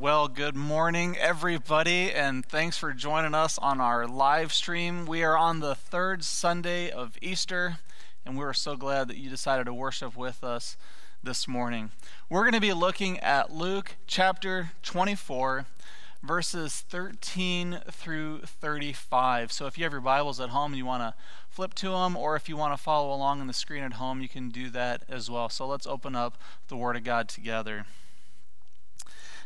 Well, good morning, everybody, and thanks for joining us on our live stream. We are on the third Sunday of Easter, and we're so glad that you decided to worship with us this morning. We're going to be looking at Luke chapter 24, verses 13 through 35. So if you have your Bibles at home and you want to flip to them, or if you want to follow along on the screen at home, you can do that as well. So let's open up the Word of God together.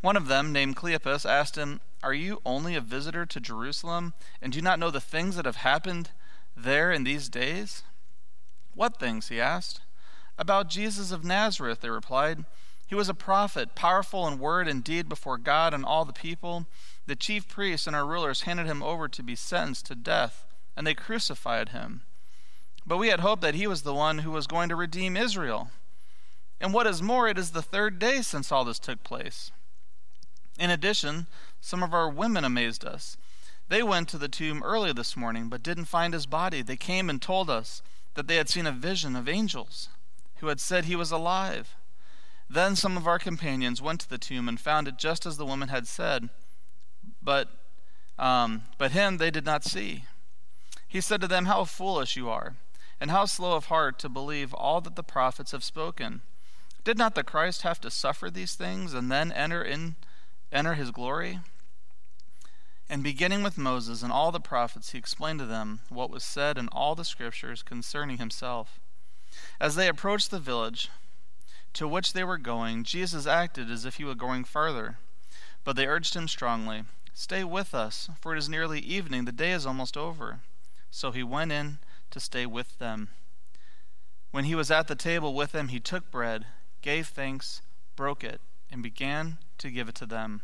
One of them, named Cleopas, asked him, Are you only a visitor to Jerusalem, and do not know the things that have happened there in these days? What things? he asked. About Jesus of Nazareth, they replied. He was a prophet, powerful in word and deed before God and all the people. The chief priests and our rulers handed him over to be sentenced to death, and they crucified him. But we had hoped that he was the one who was going to redeem Israel. And what is more, it is the third day since all this took place. In addition, some of our women amazed us. They went to the tomb early this morning, but didn't find his body. They came and told us that they had seen a vision of angels who had said he was alive. Then some of our companions went to the tomb and found it just as the woman had said, but um, but him they did not see. He said to them, How foolish you are, and how slow of heart to believe all that the prophets have spoken. Did not the Christ have to suffer these things and then enter in enter his glory? And beginning with Moses and all the prophets, he explained to them what was said in all the scriptures concerning himself. As they approached the village to which they were going, Jesus acted as if he were going farther. But they urged him strongly, Stay with us, for it is nearly evening, the day is almost over. So he went in to stay with them. When he was at the table with them, he took bread, gave thanks, broke it, and began to give it to them.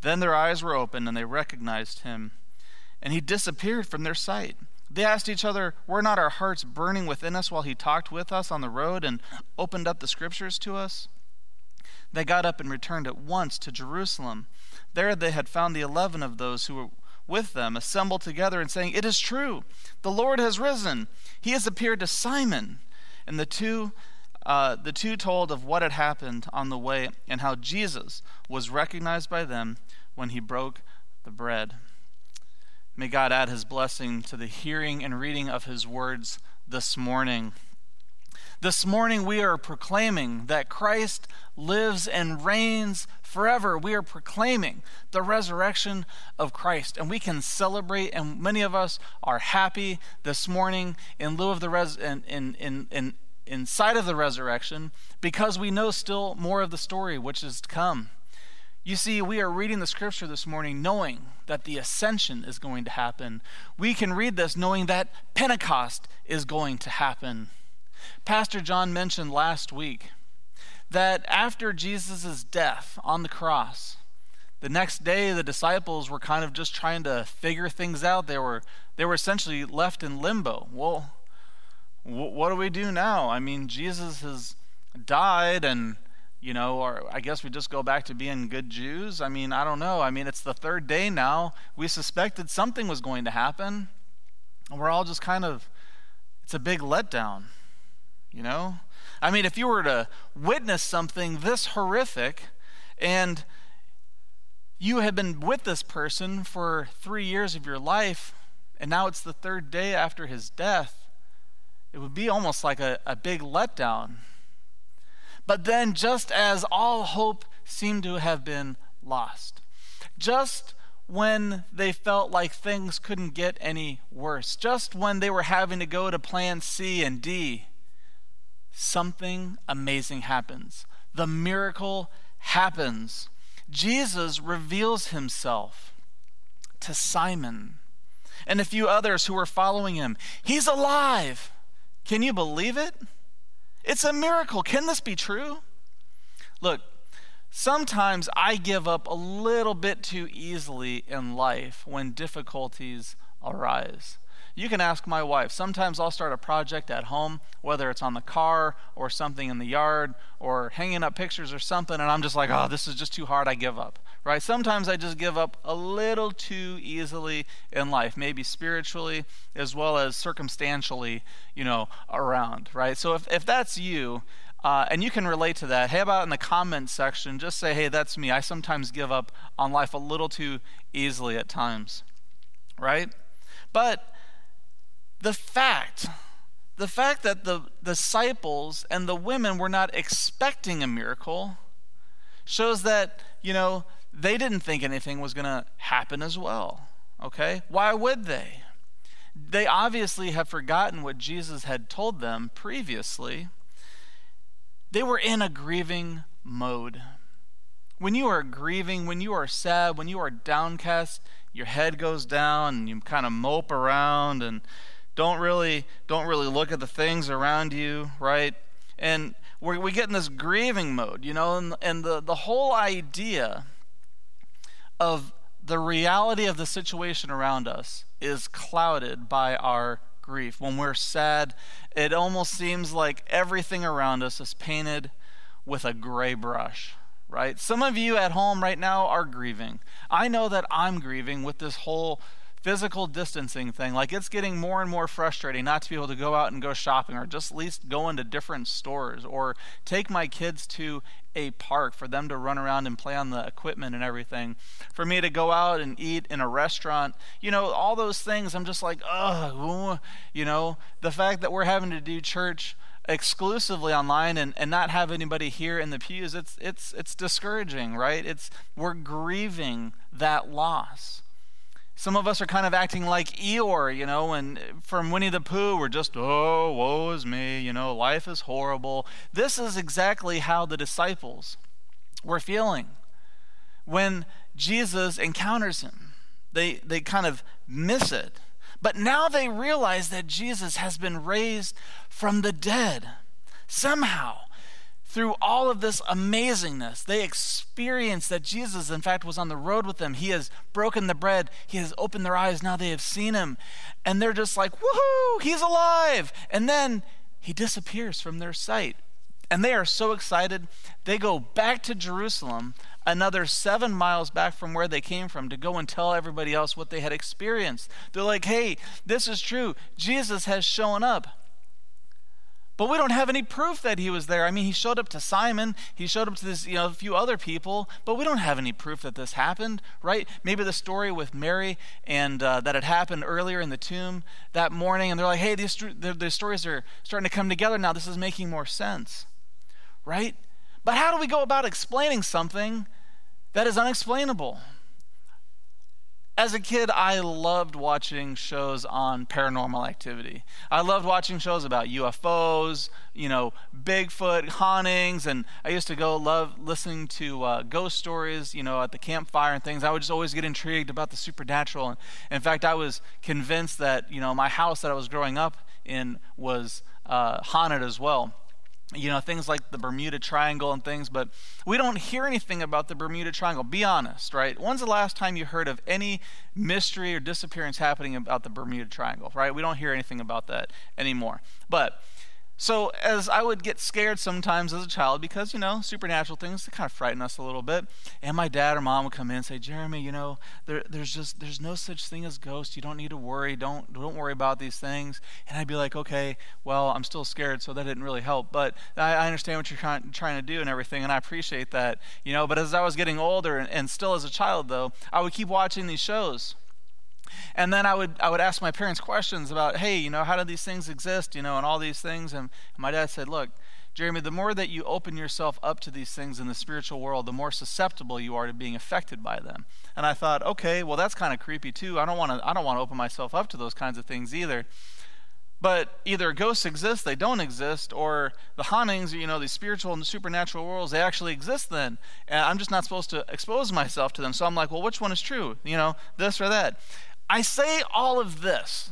Then their eyes were opened, and they recognized him. And he disappeared from their sight. They asked each other, Were not our hearts burning within us while he talked with us on the road and opened up the scriptures to us? They got up and returned at once to Jerusalem. There they had found the eleven of those who were with them assembled together and saying, It is true, the Lord has risen. He has appeared to Simon. And the two uh, the two told of what had happened on the way and how Jesus was recognized by them when he broke the bread. May God add his blessing to the hearing and reading of his words this morning. This morning, we are proclaiming that Christ lives and reigns forever. We are proclaiming the resurrection of Christ, and we can celebrate. And many of us are happy this morning in lieu of the res- in, in, in, in, inside of the resurrection because we know still more of the story which is to come. You see, we are reading the scripture this morning knowing that the ascension is going to happen. We can read this knowing that Pentecost is going to happen. Pastor John mentioned last week that after Jesus' death on the cross, the next day the disciples were kind of just trying to figure things out. They were, they were essentially left in limbo. Well, what do we do now? I mean, Jesus has died and you know, or I guess we just go back to being good Jews. I mean, I don't know. I mean, it's the third day now. We suspected something was going to happen. And we're all just kind of, it's a big letdown, you know? I mean, if you were to witness something this horrific and you had been with this person for three years of your life, and now it's the third day after his death, it would be almost like a, a big letdown. But then, just as all hope seemed to have been lost, just when they felt like things couldn't get any worse, just when they were having to go to plan C and D, something amazing happens. The miracle happens. Jesus reveals himself to Simon and a few others who were following him. He's alive. Can you believe it? It's a miracle. Can this be true? Look, Sometimes I give up a little bit too easily in life when difficulties arise. You can ask my wife. Sometimes I'll start a project at home, whether it's on the car or something in the yard or hanging up pictures or something, and I'm just like, oh, this is just too hard. I give up. Right? Sometimes I just give up a little too easily in life, maybe spiritually as well as circumstantially, you know, around. Right? So if, if that's you, uh, and you can relate to that. Hey, about in the comments section, just say, hey, that's me. I sometimes give up on life a little too easily at times. Right? But the fact the fact that the disciples and the women were not expecting a miracle shows that you know they didn't think anything was going to happen as well okay? Why would they? They obviously have forgotten what jesus had told them previously. They were in a grieving mode. When you are grieving when you are sad when you are downcast your head goes down and you kind of mope around and don't really don't really look at the things around you, right? And we we get in this grieving mode, you know, and, and the, the whole idea of the reality of the situation around us is clouded by our grief. When we're sad, it almost seems like everything around us is painted with a gray brush, right? Some of you at home right now are grieving. I know that I'm grieving with this whole physical distancing thing, like it's getting more and more frustrating not to be able to go out and go shopping or just at least go into different stores or take my kids to a park for them to run around and play on the equipment and everything. For me to go out and eat in a restaurant, you know, all those things, I'm just like, ugh, you know, the fact that we're having to do church exclusively online and, and not have anybody here in the pews it's it's it's discouraging right? It's we're grieving that loss some of us are kind of acting like Eeyore, you know, and from Winnie the Pooh, we're just, oh, woe is me, you know, life is horrible. This is exactly how the disciples were feeling when Jesus encounters him. They, they kind of miss it. But now they realize that Jesus has been raised from the dead. Somehow, through all of this amazingness, they experience that Jesus, in fact, was on the road with them. He has broken the bread, He has opened their eyes. Now they have seen Him. And they're just like, woohoo, He's alive. And then He disappears from their sight. And they are so excited, they go back to Jerusalem, another seven miles back from where they came from, to go and tell everybody else what they had experienced. They're like, hey, this is true. Jesus has shown up. But we don't have any proof that he was there. I mean, he showed up to Simon, he showed up to this, you know, a few other people, but we don't have any proof that this happened, right? Maybe the story with Mary and uh, that had happened earlier in the tomb that morning, and they're like, hey, these, these stories are starting to come together now. This is making more sense, right? But how do we go about explaining something that is unexplainable? As a kid, I loved watching shows on paranormal activity. I loved watching shows about UFOs, you know, Bigfoot hauntings, and I used to go love listening to uh, ghost stories, you know, at the campfire and things. I would just always get intrigued about the supernatural. And in fact, I was convinced that, you know, my house that I was growing up in was uh, haunted as well you know, things like the Bermuda Triangle and things, but we don't hear anything about the Bermuda Triangle. Be honest, right? When's the last time you heard of any mystery or disappearance happening about the Bermuda Triangle, right? We don't hear anything about that anymore. But so, as I would get scared sometimes as a child because, you know, supernatural things they kind of frighten us a little bit. And my dad or mom would come in and say, Jeremy, you know, there, there's just, there's no such thing as ghosts. You don't need to worry. Don't, don't worry about these things. And I'd be like, okay, well, I'm still scared, so that didn't really help. But I, I understand what you're trying, trying to do and everything, and I appreciate that, you know. But as I was getting older and, and still as a child, though, I would keep watching these shows and then I would I would ask my parents questions about, hey, you know, how do these things exist, you know, and all these things. And my dad said, look, Jeremy, the more that you open yourself up to these things in the spiritual world, the more susceptible you are to being affected by them. And I thought, okay, well that's kind of creepy too. I don't want to I don't want to open myself up to those kinds of things either. But either ghosts exist, they don't exist, or the hauntings, you know, these spiritual and supernatural worlds, they actually exist then. And I'm just not supposed to expose myself to them. So I'm like, well, which one is true? You know, this or that. I say all of this.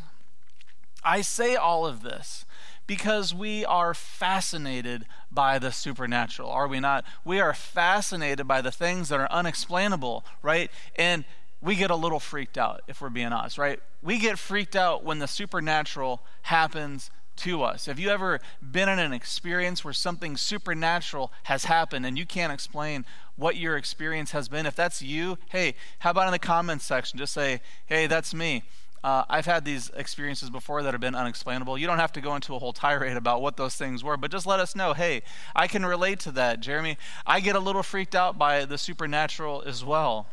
I say all of this Because we are fascinated by the supernatural, are we not? We are fascinated by the things that are unexplainable, right? And we get a little freaked out if we're being honest, right? We get freaked out when the supernatural happens to us. Have you ever been in an experience where something supernatural has happened and you can't explain what your experience has been? If that's you, hey, how about in the comments section? Just say, hey, that's me. Uh, I've had these experiences before that have been unexplainable. You don't have to go into a whole tirade about what those things were, but just let us know hey, I can relate to that, Jeremy. I get a little freaked out by the supernatural as well.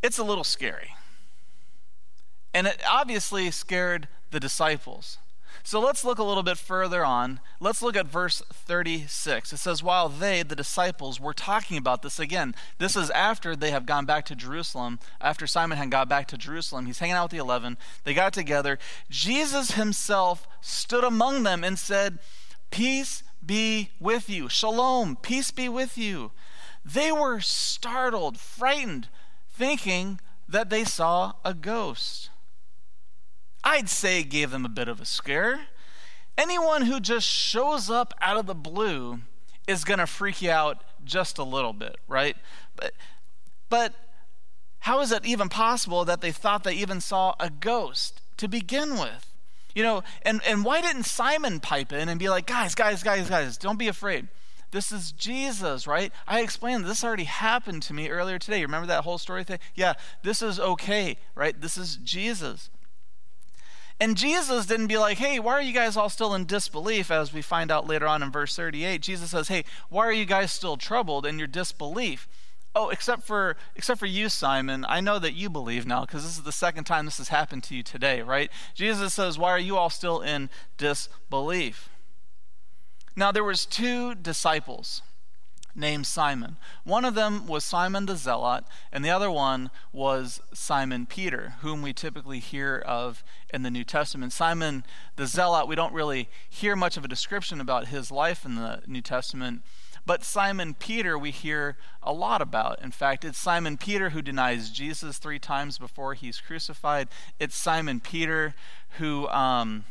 It's a little scary. And it obviously scared the disciples. So let's look a little bit further on. Let's look at verse 36. It says, While they, the disciples, were talking about this again, this is after they have gone back to Jerusalem, after Simon had got back to Jerusalem. He's hanging out with the eleven. They got together. Jesus himself stood among them and said, Peace be with you. Shalom, peace be with you. They were startled, frightened, thinking that they saw a ghost. I'd say gave them a bit of a scare. Anyone who just shows up out of the blue is going to freak you out just a little bit, right? But, but how is it even possible that they thought they even saw a ghost to begin with? You know, and, and why didn't Simon pipe in and be like, guys, guys, guys, guys, don't be afraid. This is Jesus, right? I explained this already happened to me earlier today. Remember that whole story thing? Yeah, this is okay, right? This is Jesus. And Jesus didn't be like, hey, why are you guys all still in disbelief? As we find out later on in verse 38, Jesus says, hey, why are you guys still troubled in your disbelief? Oh, except for except for you, Simon. I know that you believe now because this is the second time this has happened to you today, right? Jesus says, "Why are you all still in disbelief?" Now there was two disciples named Simon. One of them was Simon the Zealot, and the other one was Simon Peter, whom we typically hear of in the New Testament. Simon the Zealot, we don't really hear much of a description about his life in the New Testament. But Simon Peter, we hear a lot about. In fact, it's Simon Peter who denies Jesus three times before he's crucified. It's Simon Peter who um,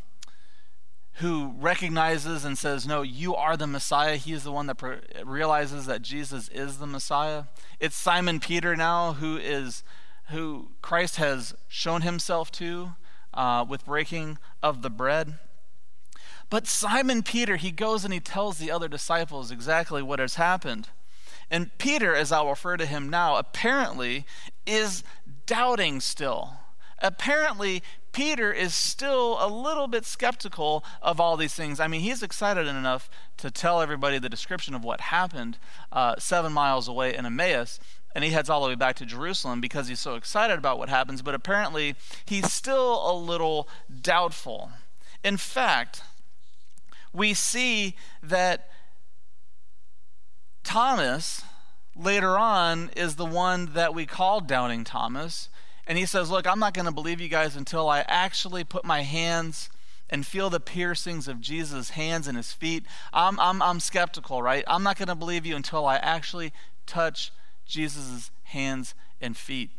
who recognizes and says, No, you are the Messiah. He is the one that realizes that Jesus is the Messiah. It's Simon Peter now who is who Christ has shown himself to uh, with breaking of the bread. But Simon Peter, he goes and he tells the other disciples exactly what has happened. And Peter, as I'll refer to him now, apparently is doubting still. Apparently, Peter is still a little bit skeptical of all these things. I mean, he's excited enough to tell everybody the description of what happened uh, seven miles away in Emmaus, and he heads all the way back to Jerusalem because he's so excited about what happens, but apparently he's still a little doubtful. In fact, we see that Thomas later on is the one that we call doubting Thomas and he says, Look, I'm not going to believe you guys until I actually put my hands and feel the piercings of Jesus' hands and his feet. I'm, I'm, I'm skeptical, right? I'm not going to believe you until I actually touch Jesus' hands and feet.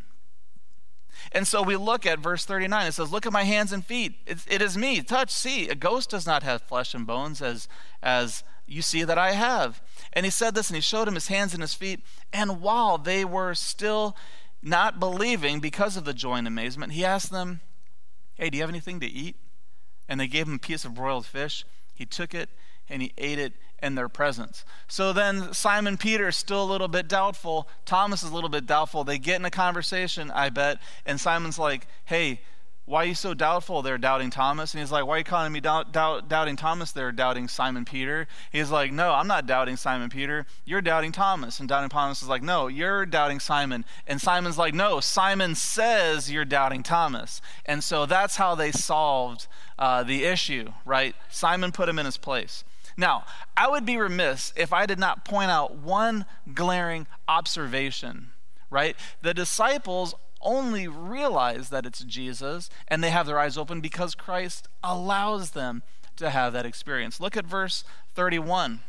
And so we look at verse 39. It says, Look at my hands and feet. It's, it is me. Touch, see. A ghost does not have flesh and bones as, as you see that I have. And he said this, and he showed him his hands and his feet. And while they were still not believing because of the joy and amazement, he asked them, Hey, do you have anything to eat? And they gave him a piece of broiled fish. He took it and he ate it in their presence. So then Simon Peter is still a little bit doubtful. Thomas is a little bit doubtful. They get in a conversation, I bet, and Simon's like, Hey, why are you so doubtful there, doubting Thomas? And he's like, Why are you calling me doubt, doubt, doubting Thomas there, doubting Simon Peter? He's like, No, I'm not doubting Simon Peter. You're doubting Thomas. And doubting Thomas is like, No, you're doubting Simon. And Simon's like, No, Simon says you're doubting Thomas. And so that's how they solved uh, the issue, right? Simon put him in his place. Now, I would be remiss if I did not point out one glaring observation right? The disciples only realize that it's Jesus and they have their eyes open because Christ allows them to have that experience. Look at verse 31.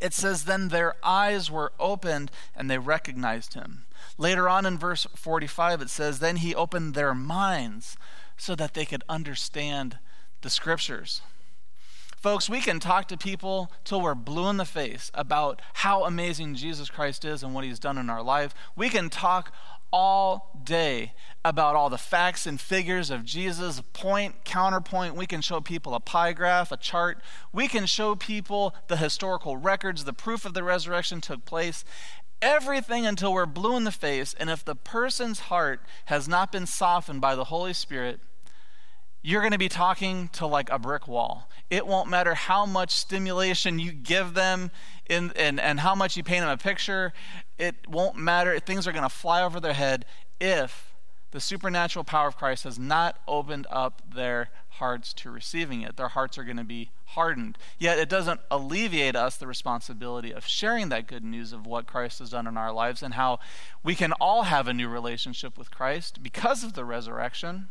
It says, Then their eyes were opened and they recognized him. Later on in verse 45, it says, Then he opened their minds so that they could understand the scriptures. Folks, we can talk to people till we're blue in the face about how amazing Jesus Christ is and what he's done in our life. We can talk all day about all the facts and figures of Jesus, point, counterpoint. We can show people a pie graph, a chart. We can show people the historical records, the proof of the resurrection took place. Everything until we're blue in the face. And if the person's heart has not been softened by the Holy Spirit, you're going to be talking to like a brick wall. It won't matter how much stimulation you give them in, and, and how much you paint them a picture. It won't matter. Things are going to fly over their head if the supernatural power of Christ has not opened up their hearts to receiving it. Their hearts are going to be hardened. Yet it doesn't alleviate us the responsibility of sharing that good news of what Christ has done in our lives and how we can all have a new relationship with Christ because of the resurrection,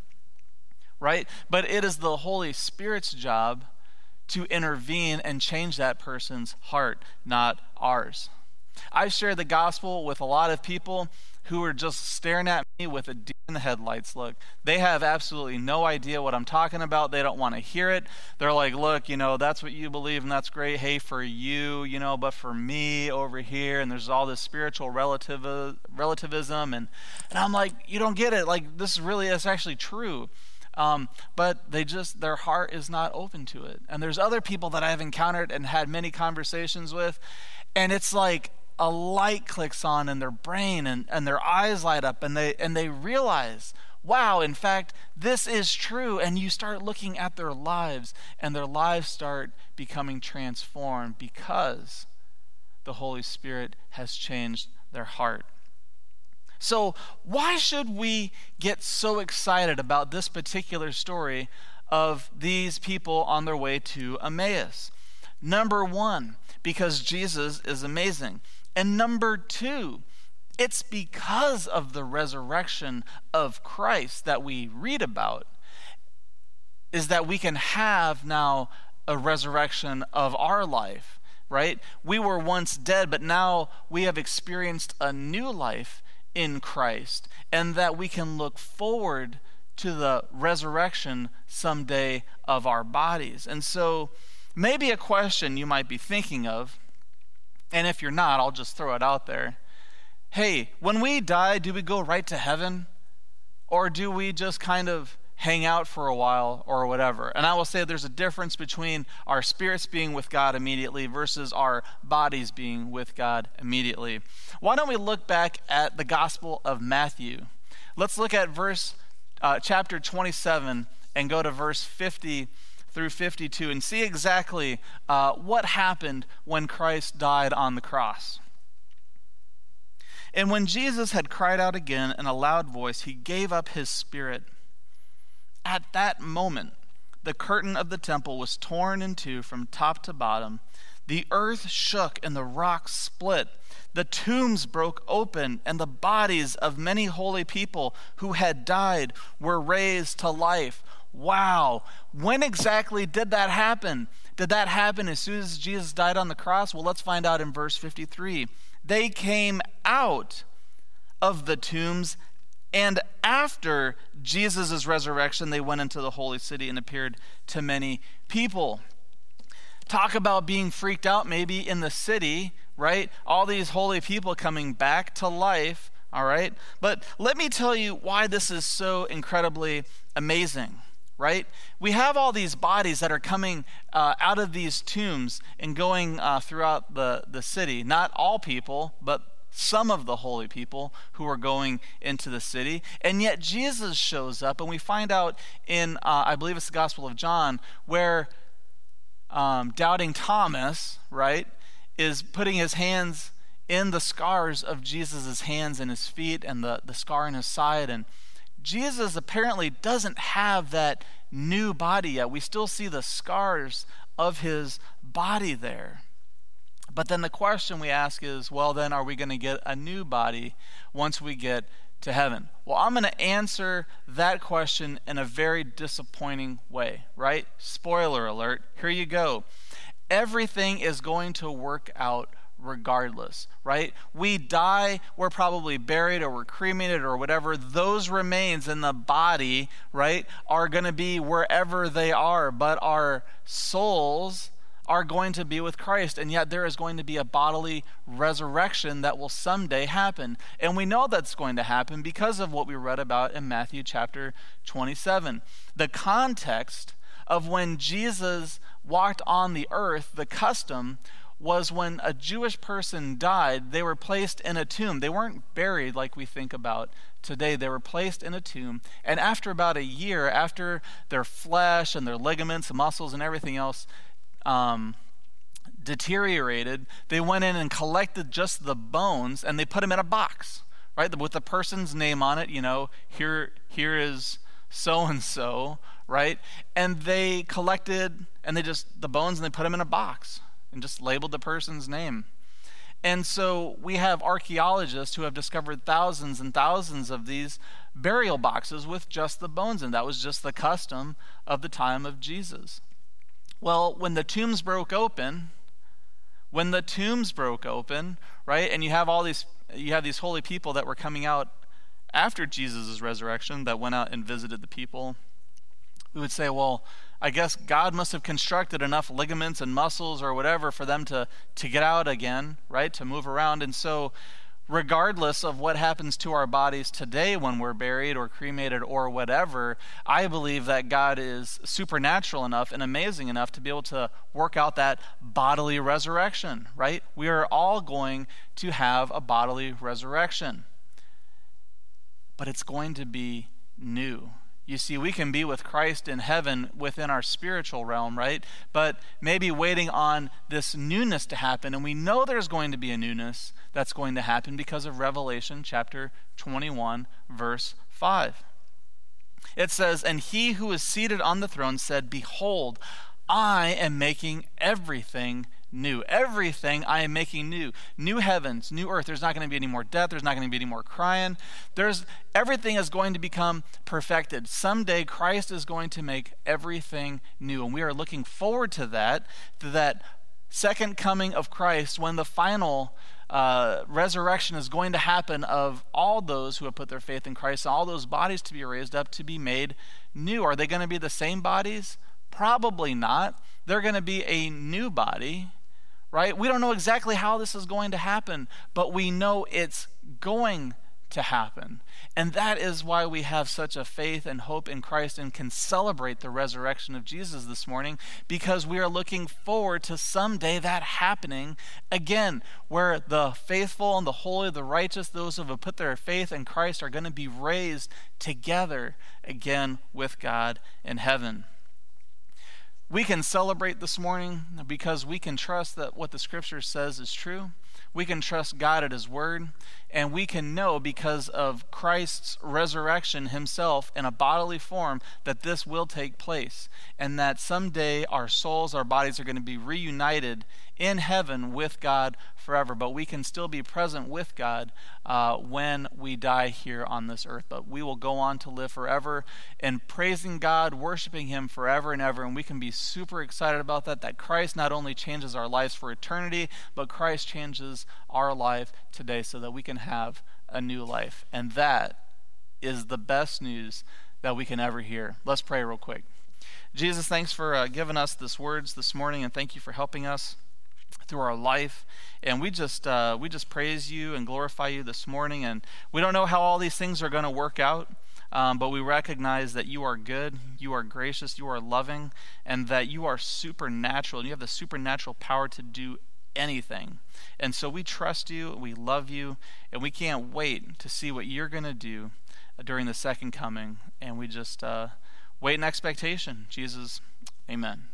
right? But it is the Holy Spirit's job to intervene and change that person's heart, not ours. I've shared the gospel with a lot of people who are just staring at me with a deer in the headlights look. They have absolutely no idea what I'm talking about. They don't want to hear it. They're like, look, you know, that's what you believe and that's great. Hey, for you, you know, but for me over here, and there's all this spiritual relativ- relativism. And, and I'm like, you don't get it. Like, this really is actually true. Um, but they just their heart is not open to it. And there's other people that i've encountered and had many conversations with and it's like a light clicks on in their brain and, and their eyes light up and they and they realize wow in fact this is true. And you start looking at their lives and their lives start becoming transformed because the holy spirit has changed their heart so why should we get so excited about this particular story of these people on their way to emmaus number one because jesus is amazing and number two, it's because of the resurrection of Christ that we read about, is that we can have now a resurrection of our life, right? We were once dead, but now we have experienced a new life in Christ, and that we can look forward to the resurrection someday of our bodies. And so, maybe a question you might be thinking of and if you're not, I'll just throw it out there. Hey, when we die, do we go right to heaven? Or do we just kind of hang out for a while or whatever? And I will say there's a difference between our spirits being with God immediately versus our bodies being with God immediately. Why don't we look back at the Gospel of Matthew? Let's look at verse uh, chapter 27 and go to verse 50 through 52 and see exactly uh, what happened when Christ died on the cross. And when Jesus had cried out again in a loud voice, he gave up his spirit. At that moment, the curtain of the temple was torn in two from top to bottom. The earth shook and the rocks split. The tombs broke open, and the bodies of many holy people who had died were raised to life. Wow. When exactly did that happen? Did that happen as soon as Jesus died on the cross? Well, let's find out in verse 53. They came out of the tombs, and after Jesus' resurrection, they went into the holy city and appeared to many people. Talk about being freaked out, maybe in the city, right? All these holy people coming back to life, all right? But let me tell you why this is so incredibly amazing right? We have all these bodies that are coming uh, out of these tombs and going uh, throughout the, the city. Not all people, but some of the holy people who are going into the city. And yet Jesus shows up, and we find out in, uh, I believe it's the Gospel of John, where um, doubting Thomas, right, is putting his hands in the scars of Jesus' hands and his feet and the, the scar in his side. And Jesus apparently doesn't have that new body yet. We still see the scars of his body there. But then the question we ask is well, then, are we going to get a new body once we get to heaven? Well, I'm going to answer that question in a very disappointing way, right? Spoiler alert. Here you go. Everything is going to work out regardless, right? We die, we're probably buried or we're cremated or whatever. Those remains in the body, right, are going to be wherever they are, but our souls are going to be with Christ, and yet there is going to be a bodily resurrection that will someday happen. And we know that's going to happen because of what we read about in Matthew chapter 27. The context of when Jesus walked on the earth, the custom was when a Jewish person died, they were placed in a tomb. They weren't buried like we think about today. They were placed in a tomb. And after about a year, after their flesh and their ligaments muscles and everything else um, deteriorated, they went in and collected just the bones and they put them in a box, right? With the person's name on it, you know, here, here is so and so, right? And they collected and they just, the bones and they put them in a box and just labeled the person's name. And so we have archaeologists who have discovered thousands and thousands of these burial boxes with just the bones, and that was just the custom of the time of Jesus. Well, when the tombs broke open, when the tombs broke open, right, and you have all these you have these holy people that were coming out after Jesus' resurrection that went out and visited the people, we would say, well, I guess God must have constructed enough ligaments and muscles or whatever for them to, to get out again, right? To move around. And so, regardless of what happens to our bodies today when we're buried or cremated or whatever, I believe that God is supernatural enough and amazing enough to be able to work out that bodily resurrection, right? We are all going to have a bodily resurrection. But it's going to be new. You see, we can be with Christ in heaven within our spiritual realm, right? But maybe waiting on this newness to happen. And we know there's going to be a newness that's going to happen because of Revelation chapter 21, verse 5. It says, And he who is seated on the throne said, Behold, I am making everything new. Everything I am making new. New heavens, new earth. There's not going to be any more death. There's not going to be any more crying. There's everything is going to become perfected. Someday Christ is going to make everything new. And we are looking forward to that, to that second coming of Christ when the final uh, resurrection is going to happen of all those who have put their faith in Christ, all those bodies to be raised up to be made new. Are they going to be the same bodies? Probably not. They're going to be a new body right? We don't know exactly how this is going to happen, but we know it's going to happen. And that is why we have such a faith and hope in Christ and can celebrate the resurrection of Jesus this morning because we are looking forward to someday that happening again, where the faithful and the holy, the righteous, those who have put their faith in Christ are going to be raised together again with God in heaven. We can celebrate this morning because we can trust that what the scripture says is true. We can trust God at His word, and we can know because of Christ's resurrection Himself in a bodily form that this will take place, and that someday our souls, our bodies are going to be reunited in heaven with God forever. But we can still be present with God uh, when we die here on this earth. But we will go on to live forever and praising God, worshiping Him forever and ever. And we can be super excited about that, that Christ not only changes our lives for eternity, but Christ changes our life today so that we can have a new life. And that is the best news that we can ever hear. Let's pray real quick. Jesus, thanks for uh, giving us this words this morning, and thank you for helping us through our life and we just uh, we just praise you and glorify you this morning and we don't know how all these things are going to work out um, but we recognize that you are good you are gracious you are loving and that you are supernatural and you have the supernatural power to do anything. And so we trust you we love you and we can't wait to see what you're going to do during the second coming and we just uh, wait in expectation. Jesus amen